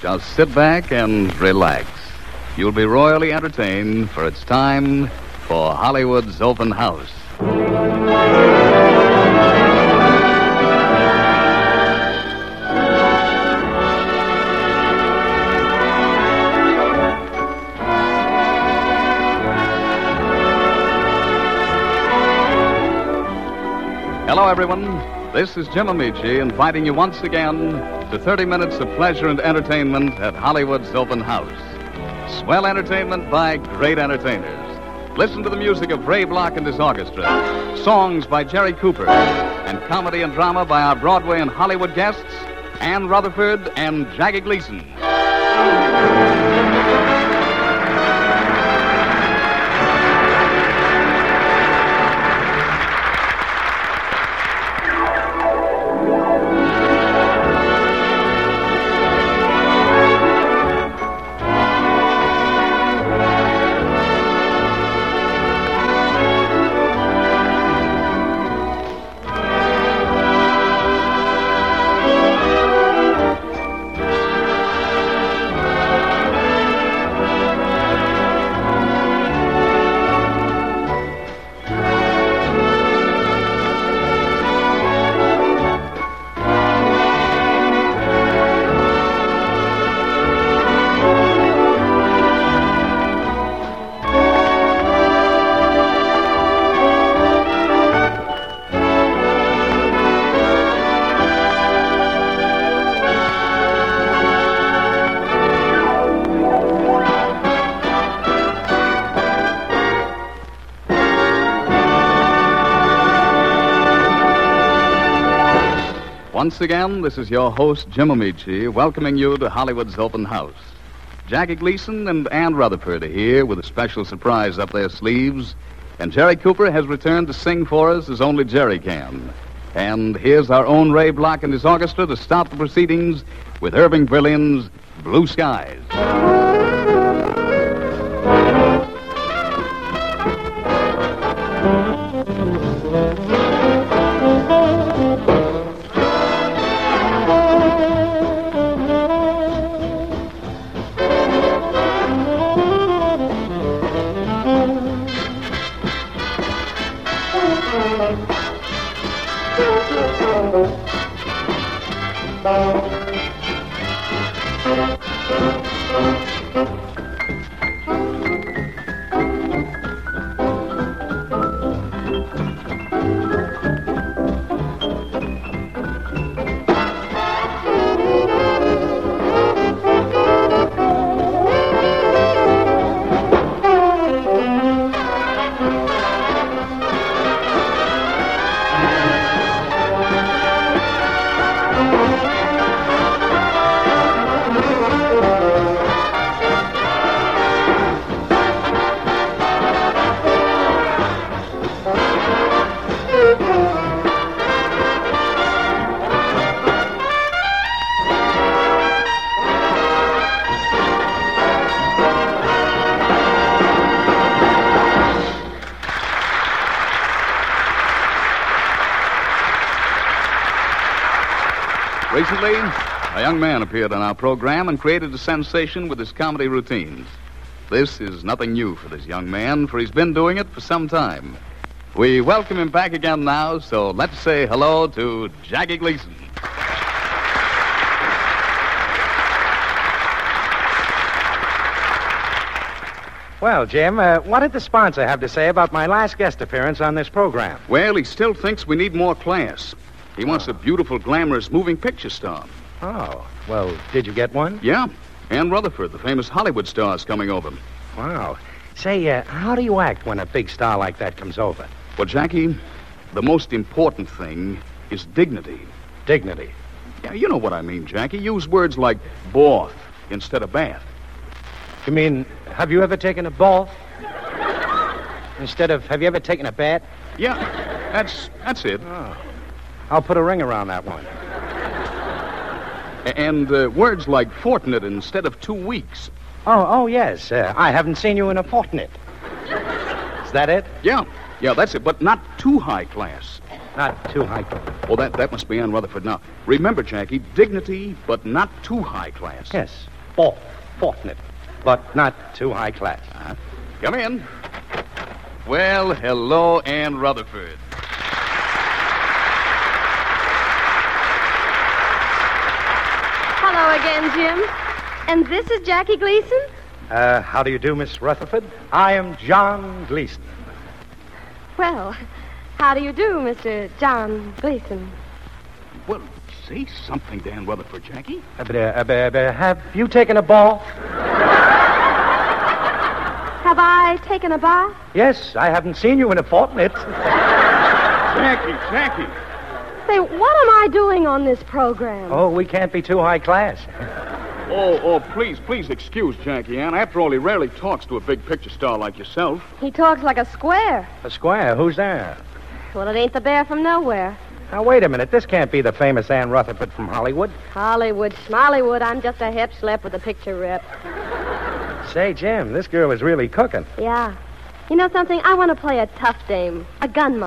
Just sit back and relax. You'll be royally entertained, for it's time for Hollywood's Open House. Hello, everyone. This is Jim Ameche inviting you once again to 30 minutes of pleasure and entertainment at Hollywood's Open House. Swell entertainment by great entertainers. Listen to the music of Ray Block and his orchestra, songs by Jerry Cooper, and comedy and drama by our Broadway and Hollywood guests, Ann Rutherford and Jackie Gleason. Once again, this is your host, Jim Ameche, welcoming you to Hollywood's Open House. Jackie Gleason and Ann Rutherford are here with a special surprise up their sleeves, and Jerry Cooper has returned to sing for us as only Jerry can. And here's our own Ray Block and his orchestra to start the proceedings with Irving Berlin's Blue Skies. Thank you. Recently, a young man appeared on our program and created a sensation with his comedy routines. This is nothing new for this young man, for he's been doing it for some time. We welcome him back again now, so let's say hello to Jackie Gleason. Well, Jim, uh, what did the sponsor have to say about my last guest appearance on this program? Well, he still thinks we need more class. He wants a beautiful, glamorous moving picture star. Oh, well, did you get one? Yeah, Ann Rutherford, the famous Hollywood star, is coming over. Wow. Say, uh, how do you act when a big star like that comes over? Well, Jackie, the most important thing is dignity. Dignity. Yeah, you know what I mean, Jackie. Use words like bath instead of bath. You mean, have you ever taken a bath? Instead of, have you ever taken a bath? Yeah, that's that's it. Oh. I'll put a ring around that one. And uh, words like fortnight instead of two weeks. Oh, oh, yes. Uh, I haven't seen you in a fortnight. Is that it? Yeah, Yeah, that's it, but not too high class. Not too high. Oh, that, that must be Ann Rutherford. Now, remember, Jackie, dignity, but not too high class. Yes, fourth, fortunate, but not too high class. Uh, come in. Well, hello, Ann Rutherford. Hello again, Jim. And this is Jackie Gleason? Uh, how do you do, Miss Rutherford? I am John Gleason. Well, how do you do, Mr. John Gleason? Well, say something, Dan Rutherford, Jackie. Uh, but, uh, but, uh, have you taken a bath? Have I taken a bath? Yes, I haven't seen you in a fortnight. Jackie, Jackie. Say, what am I doing on this program? Oh, we can't be too high class. Oh, oh, please, please excuse Jackie Ann. After all, he rarely talks to a big picture star like yourself. He talks like a square. A square? who's there? Well, it ain't the bear from nowhere. Now, wait a minute. This can't be the famous Ann Rutherford from Hollywood. Hollywood, Smollywood, I'm just a hip slip with a picture rep. Say, Jim, this girl is really cooking. Yeah. You know something? I want to play a tough dame, a gun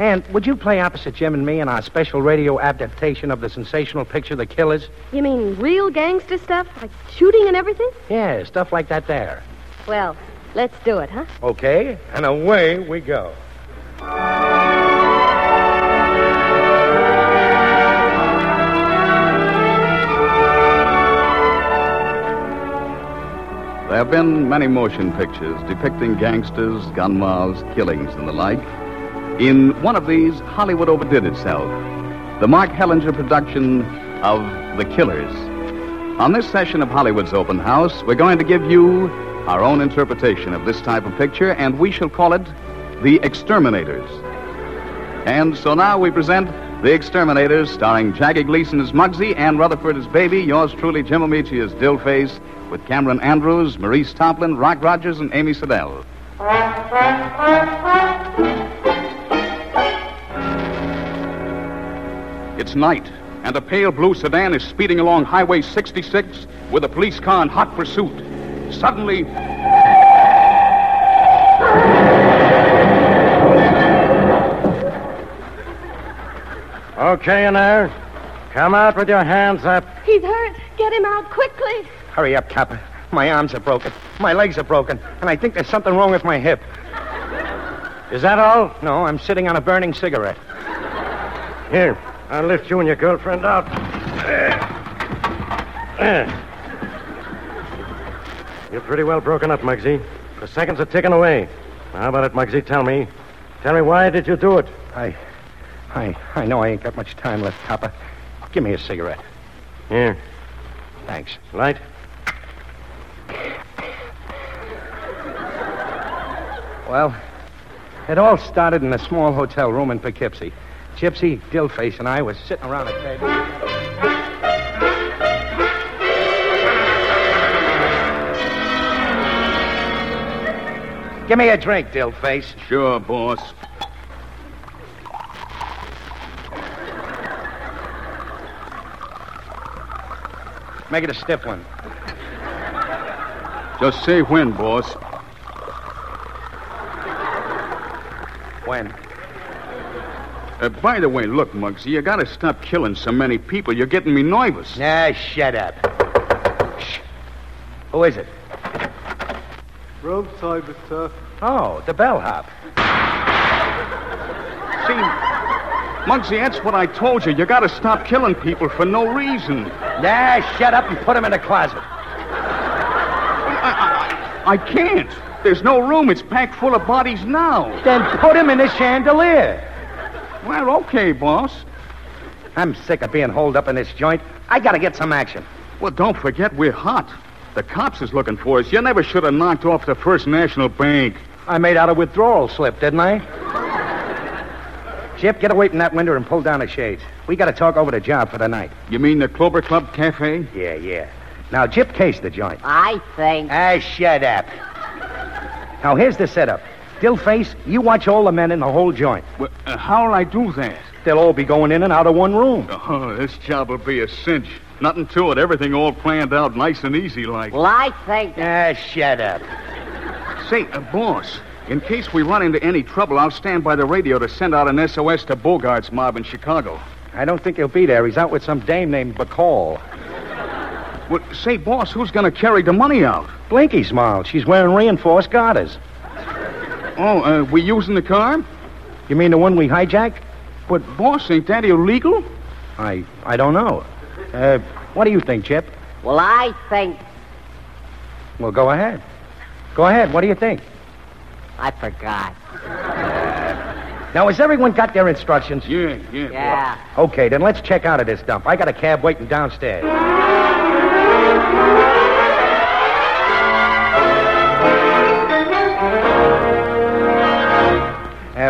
moll. And would you play opposite Jim and me in our special radio adaptation of the sensational picture The Killers? You mean real gangster stuff? Like shooting and everything? Yeah, stuff like that there. Well, let's do it, huh? Okay, and away we go. There have been many motion pictures depicting gangsters, gun malls, killings, and the like. In one of these, Hollywood overdid itself. The Mark Hellinger production of The Killers. On this session of Hollywood's Open House, we're going to give you our own interpretation of this type of picture, and we shall call it The Exterminators. And so now we present The Exterminators, starring Jackie Gleason as Muggsy, Ann Rutherford as Baby, yours truly, Jim Ameche as Dillface, with Cameron Andrews, Maurice Tarplin, Rock Rogers, and Amy Sedell. It's night, and a pale blue sedan is speeding along Highway 66 with a police car in hot pursuit. Suddenly, Okay, in there. Come out with your hands up. He's hurt. Get him out quickly. Hurry up, Kappa. My arms are broken. My legs are broken. And I think there's something wrong with my hip. Is that all? No, I'm sitting on a burning cigarette. Here, I'll lift you and your girlfriend out. You're pretty well broken up, Muggsy. The seconds are ticking away. How about it, Muggsy? Tell me. Tell me, why did you do it? I. I. I know I ain't got much time left, Papa. Give me a cigarette. Here. Thanks. Light? Well, it all started in a small hotel room in Poughkeepsie. Gypsy, Dillface, and I were sitting around a table. Give me a drink, Dillface. sure, boss. Make it a stiff one. Just say when, boss. When? Uh, by the way, look, Muggsy, you gotta stop killing so many people. You're getting me nervous. Nah, shut up. Shh. Who is it? Room service, sir. Oh, the bellhop. See, Muggsy, that's what I told you. You gotta stop killing people for no reason. Nah, shut up and put him in the closet. I, I, I can't. There's no room. It's packed full of bodies now. Then put him in the chandelier. Well, okay, boss. I'm sick of being holed up in this joint. I gotta get some action. Well, don't forget we're hot. The cops is looking for us. You never should have knocked off the First National Bank. I made out a withdrawal slip, didn't I? Chip, get away from that window and pull down the shades. We gotta talk over the job for the night. You mean the Clover Club Cafe? Yeah, yeah. Now, Chip case the joint. I think. Ah, shut up. Now, here's the setup. Dillface, you watch all the men in the whole joint. Well, uh, how'll I do that? They'll all be going in and out of one room. Oh, this job will be a cinch. Nothing to it. Everything all planned out nice and easy like. Well, I think. Ah, shut up. Say, uh, boss, In case we run into any trouble, I'll stand by the radio to send out an SOS to Bogart's mob in Chicago. I don't think he'll be there. He's out with some dame named Bacall. Well, say, boss, who's going to carry the money out? Blinky's mom. She's wearing reinforced garters. Oh, uh, we using the car? You mean the one we hijacked? But, boss, ain't that illegal? I I don't know. Uh, what do you think, Chip? Well, I think. Well, go ahead. Go ahead. What do you think? I forgot. Now, has everyone got their instructions? Yeah, yeah. Yeah. Okay, then let's check out of this dump. I got a cab waiting downstairs.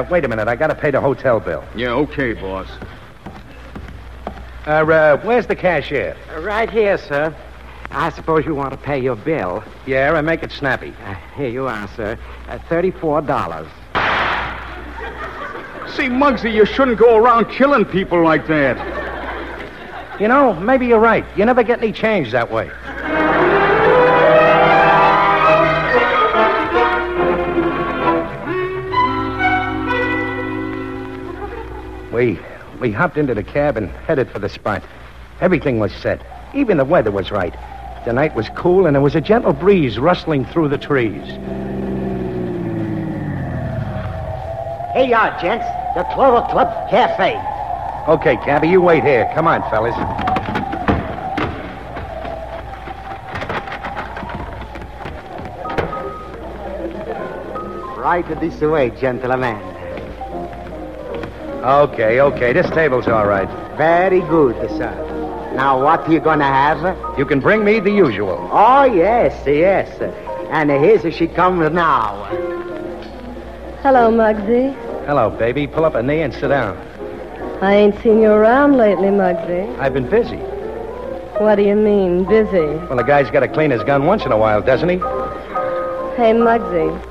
Uh, wait a minute. I got to pay the hotel bill. Yeah, okay, boss. Uh, uh, where's the cashier? Right here, sir. I suppose you want to pay your bill. Yeah, and make it snappy. Uh, here you are, sir. Uh, Thirty-four dollars. See, Muggsy, you shouldn't go around killing people like that. You know, maybe you're right. You never get any change that way. We we hopped into the cab and headed for the spot. Everything was set. Even the weather was right. The night was cool and there was a gentle breeze rustling through the trees. Here you are, gents. The Clover Club Cafe. Okay, cabby, you wait here. Come on, fellas. Right this way, gentlemen. Okay, okay. This table's all right. Very good, sir. Now, what you gonna have? You can bring me the usual. Oh, yes, yes. And here's she comes now. Hello, Muggsy. Hello, baby. Pull up a knee and sit down. I ain't seen you around lately, Muggsy. I've been busy. What do you mean, busy? Well, a guy's got to clean his gun once in a while, doesn't he? Hey, Muggsy.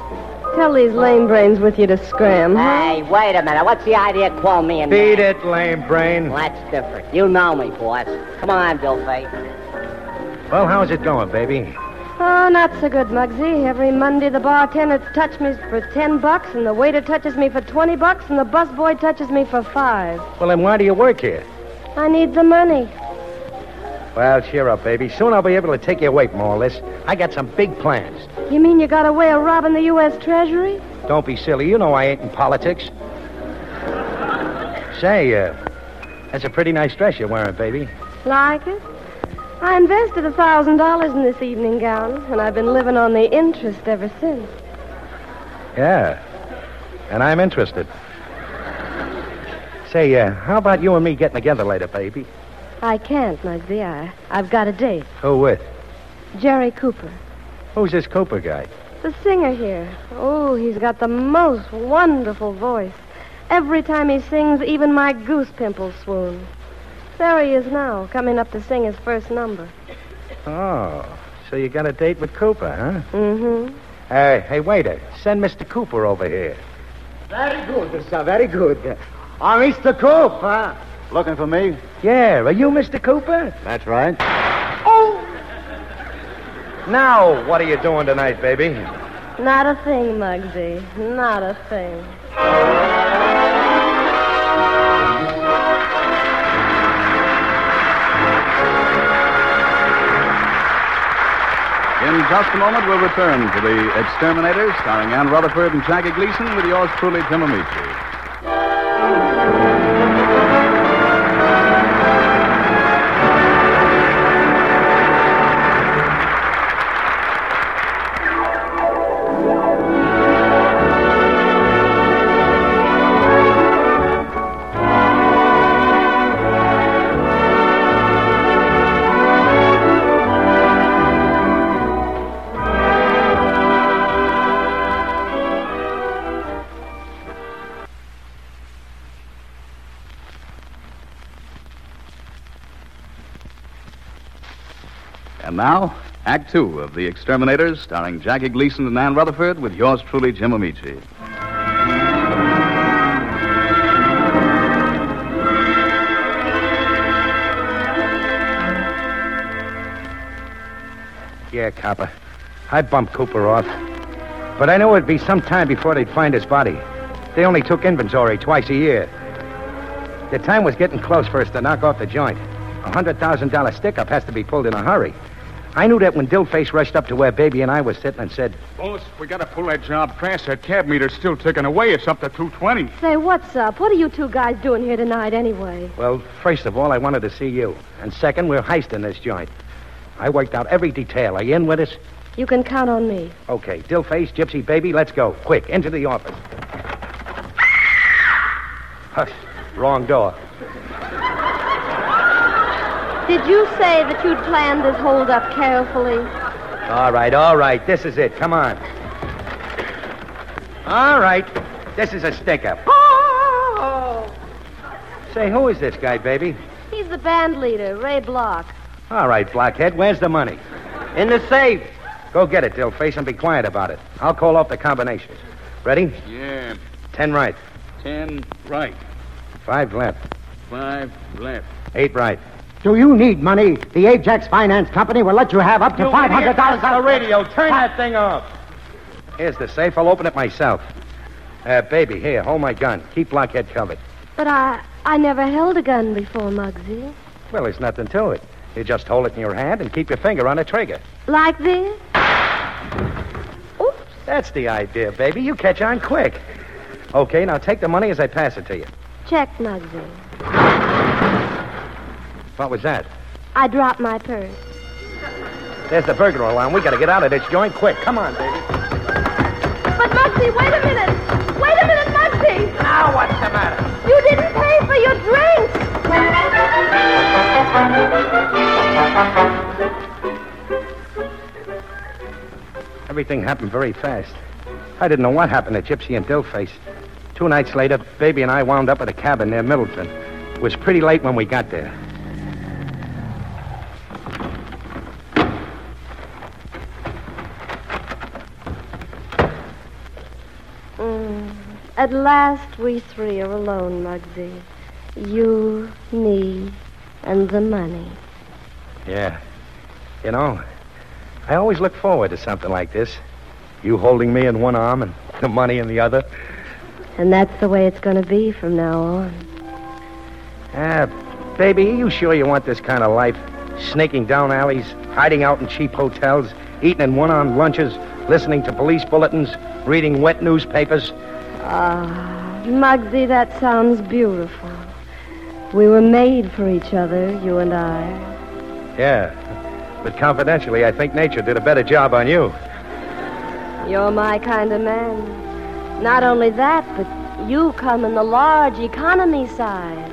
Tell these lame brains with you to scram, huh? Hey, wait a minute. What's the idea of calling me a Beat man? it, lame brain. Well, that's different. You know me, boss. Come on, Dillface. Well, how's it going, baby? Oh, not so good, Muggsy. Every Monday the bartender touches me for ten bucks, and the waiter touches me for twenty bucks, and the busboy touches me for five. Well, then why do you work here? I need the money. Well, cheer up, baby. Soon I'll be able to take you away from all this. I got some big plans. You mean you got a way of robbing the U.S. Treasury? Don't be silly. You know I ain't in politics. Say, uh, that's a pretty nice dress you're wearing, baby. Like it? I invested a thousand dollars in this evening gown, and I've been living on the interest ever since. Yeah. And I'm interested. Say, uh, how about you and me getting together later, baby? I can't, Muggsy. I, I've got a date. Who with? Jerry Cooper. Who's this Cooper guy? The singer here. Oh, he's got the most wonderful voice. Every time he sings, even my goose pimples swoon. There he is now, coming up to sing his first number. Oh, so you got a date with Cooper, huh? Mm-hmm. Hey, hey, waiter, send Mr. Cooper over here. Very good, sir. Very good. Oh, Mr. Cooper. huh? Looking for me? Yeah, are you Mr. Cooper? That's right. Now, what are you doing tonight, baby? Not a thing, Muggsy. Not a thing. In just a moment, we'll return to The Exterminators, starring Ann Rutherford and Jackie Gleason, with yours truly, Tim Ameche. Now, Act Two of The Exterminators, starring Jackie Gleason and Ann Rutherford, with yours truly, Jim Ameche. Yeah, copper. I bumped Cooper off. But I knew it'd be some time before they'd find his body. They only took inventory twice a year. The time was getting close for us to knock off the joint. A $100,000 stick-up has to be pulled in a hurry. I knew that when Dillface rushed up to where Baby and I were sitting and said, Boss, we gotta pull that job fast. That cab meter's still ticking away. It's up to 220. Say, what's up? What are you two guys doing here tonight anyway? Well, first of all, I wanted to see you. And second, we're heisting this joint. I worked out every detail. Are you in with us? You can count on me. Okay, Dillface, Gypsy Baby, let's go. Quick, into the office. Hush. Wrong door. Did you say that you'd planned this hold-up carefully? All right, all right. This is it. Come on. All right. This is a stick up. Oh! Say, who is this guy, baby? He's the band leader, Ray Block. All right, Blockhead. Where's the money? In the safe. Go get it, Dillface, and be quiet about it. I'll call off the combinations. Ready? Yeah. Ten right, Ten right. five left, Five left. eight right. Do you need money? The Ajax Finance Company will let you have up to $500 on the radio. Turn that thing off. Here's the safe. I'll open it myself. Uh, baby, here, hold my gun. Keep Blockhead covered. But I I never held a gun before, Muggsy. Well, there's nothing to it. You just hold it in your hand and keep your finger on the trigger. Like this? Oops. That's the idea, baby. You catch on quick. Okay, now take the money as I pass it to you. Check, Muggsy. What was that? I dropped my purse. There's the burglar alarm. We gotta get out of this joint quick. Come on, baby. But Muggsy, wait a minute! Wait a minute, Muggsy! Now what's the matter? You didn't pay for your drinks! Everything happened very fast. I didn't know what happened to Gypsy and Dillface. Two nights later, Baby and I wound up at a cabin near Middleton. It was pretty late when we got there. At last, we three are alone, Muggsy. You, me, and the money. Yeah. You know, I always look forward to something like this. You holding me in one arm and the money in the other. And that's the way it's going to be from now on. Ah, baby, are you sure you want this kind of life? Sneaking down alleys, hiding out in cheap hotels, eating in one-armed lunches, listening to police bulletins, reading wet newspapers. Ah, Muggsy, that sounds beautiful. We were made for each other, you and I. Yeah. But confidentially, I think nature did a better job on you. You're my kind of man. Not only that, but you come in the large economy size.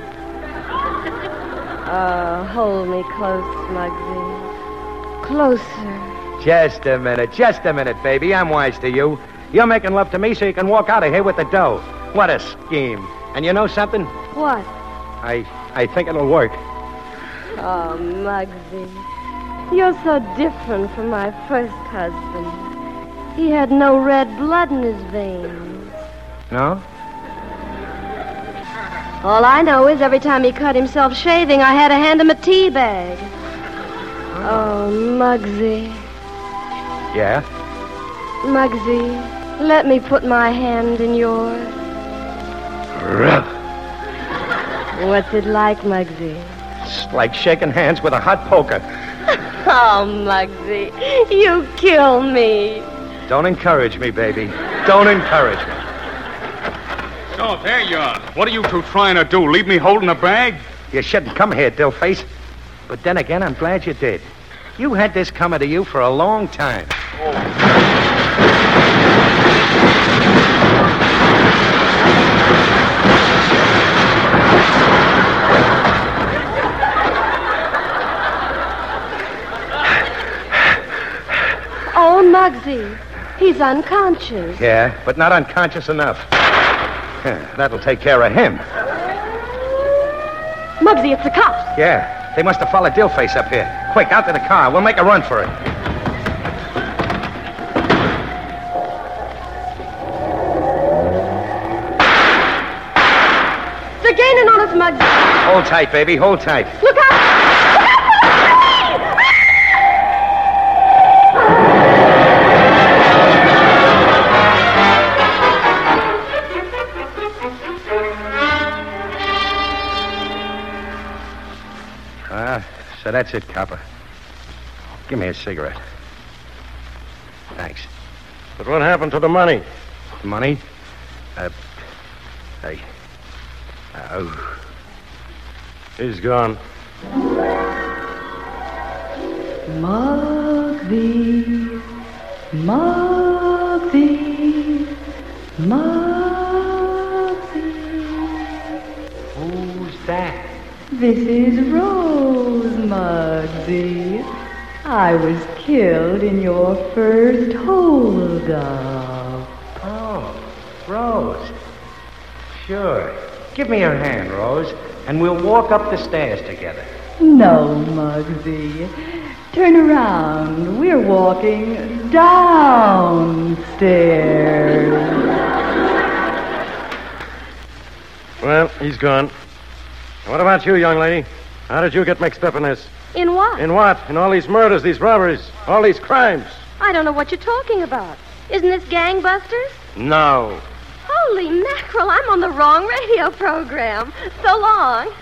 Oh, hold me close, Muggsy. Closer. Just a minute, just a minute, baby. I'm wise to you. You're making love to me so you can walk out of here with the dough. What a scheme. And you know something? What? I I think it'll work. Oh, Muggsy. You're so different from my first husband. He had no red blood in his veins. No? All I know is every time he cut himself shaving, I had to hand him a tea bag. Oh, Muggsy. Yeah? Muggsy, let me put my hand in yours. What's it like, Muggsy? It's like shaking hands with a hot poker. Oh, Muggsy, you kill me. Don't encourage me, baby. Don't encourage me. So, there you are. What are you two trying to do? Leave me holding a bag? You shouldn't come here, Dillface. But then again, I'm glad you did. You had this coming to you for a long time. Muggsy, he's unconscious. Yeah, but not unconscious enough. That'll take care of him. Muggsy, it's the cops. Yeah, they must have followed Dillface up here. Quick, out to the car. We'll make a run for it. They're gaining on us, Muggsy. Hold tight, baby. Hold tight. Look So that's it, copper. Give me a cigarette. Thanks. But what happened to the money? Money? Uh, hey. Oh. He's gone. Muggsy, Muggsy, Muggsy. This is Rose Muggsy. I was killed in your first hold-up. Oh, Rose. Sure. Give me your hand, Rose, and we'll walk up the stairs together. No, Muggsy. Turn around. We're walking downstairs. Well, he's gone. What about you, young lady? How did you get mixed up in this? In what? In what? In all these murders, these robberies, all these crimes? I don't know what you're talking about. Isn't this gangbusters? No. Holy mackerel, I'm on the wrong radio program. So long.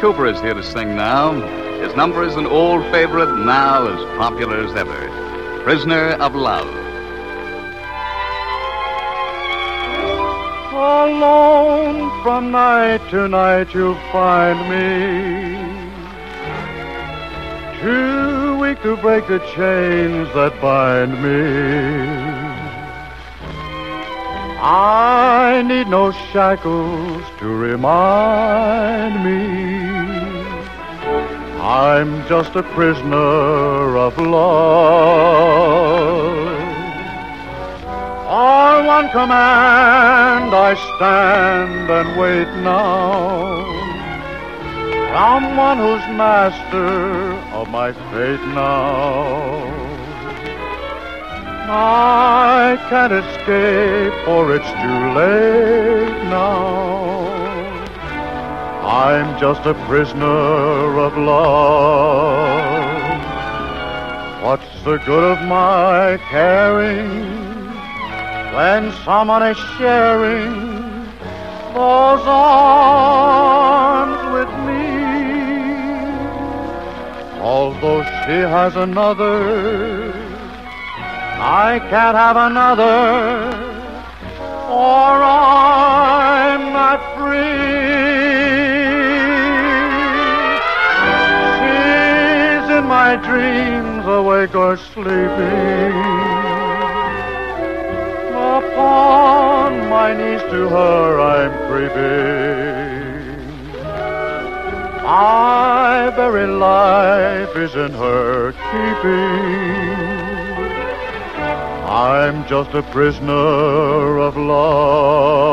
Cooper is here to sing now. His number is an old favorite, now as popular as ever Prisoner of Love. Alone from night to night you'll find me. Too weak to break the chains that bind me. I need no shackles to remind me. I'm just a prisoner of love. On one command I stand and wait now. Someone who's master of my fate now. I can't escape, for it's too late now. I'm just a prisoner of love. What's the good of my caring when someone is sharing those arms with me? Although she has another, I can't have another, or I'm my dreams, awake or sleeping. Upon my knees to her I'm creeping. My very life is in her keeping. I'm just a prisoner of love.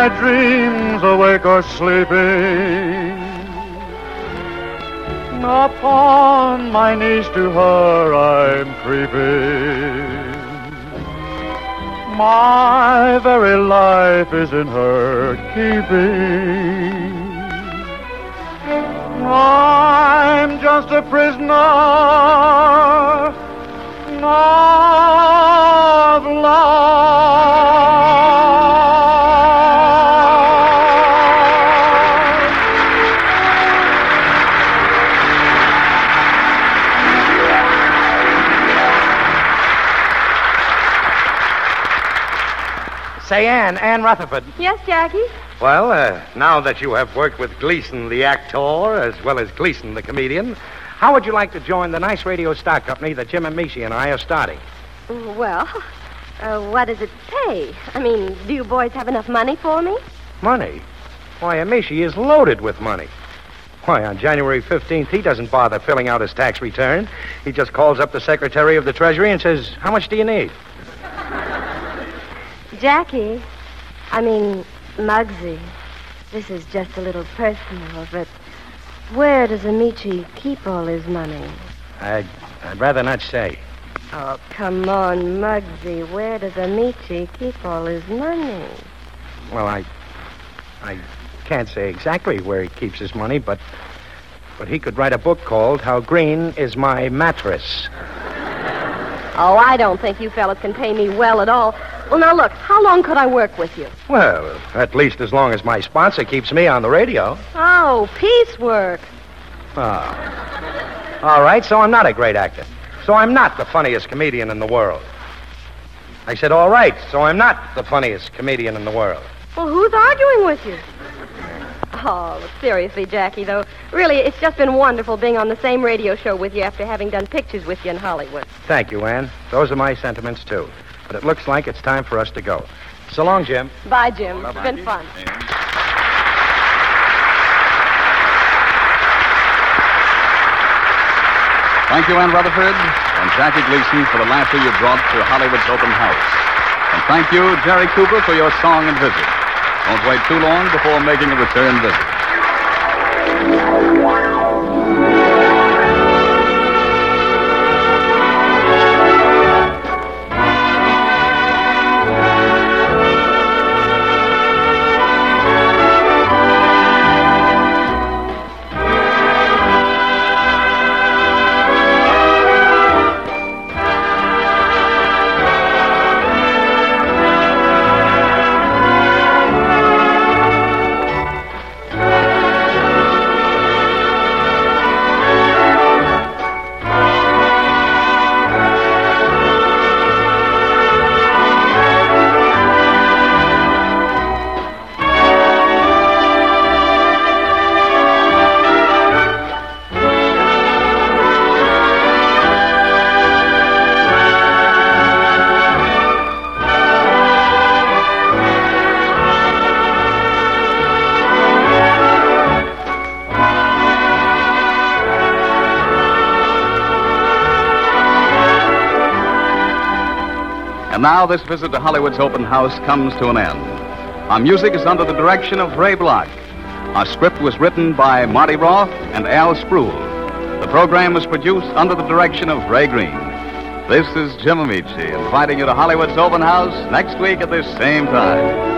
My dreams, awake or sleeping. Upon my knees to her I'm creeping. My very life is in her keeping. I'm just a prisoner of love. Ann, Ann Rutherford. Yes, Jackie? Well, uh, now that you have worked with Gleason, the actor, as well as Gleason, the comedian, How would you like to join the nice radio stock company that Jim Ameche and I are starting? Well, uh, what does it pay? I mean, do you boys have enough money for me? Money? Why, Ameche is loaded with money. Why, on January 15th, he doesn't bother filling out his tax return. He just calls up the Secretary of the Treasury and says, How much do you need? Jackie, I mean, Muggsy, this is just a little personal, but where does Ameche keep all his money? I'd, I'd rather not say. Oh, come on, Muggsy. Where does Ameche keep all his money? Well, I. I can't say exactly where he keeps his money, but. But he could write a book called How Green is My Mattress. Oh, I don't think you fellas can pay me well at all. Well, now look, how long could I work with you? Well, at least as long as my sponsor keeps me on the radio. Oh, piecework. Oh. Ah. All right, so I'm not a great actor. So I'm not the funniest comedian in the world. I said, all right, so I'm not the funniest comedian in the world. Well, who's arguing with you? Oh, seriously, Jackie, though, really, it's just been wonderful being on the same radio show with you after having done pictures with you in Hollywood. Thank you, Ann. Those are my sentiments, too. But it looks like it's time for us to go. So long, Jim. Bye, Jim. It's been fun. Thank you, Ann Rutherford and Jackie Gleason, for the laughter you brought to Hollywood's open house. And thank you, Jerry Cooper, for your song and visit. Don't wait too long before making a return visit. And now this visit to Hollywood's open house comes to an end. Our music is under the direction of Ray Block. Our script was written by Marty Roth and Al Spruill. The program was produced under the direction of Ray Green. This is Jim Ameche inviting you to Hollywood's open house next week at this same time.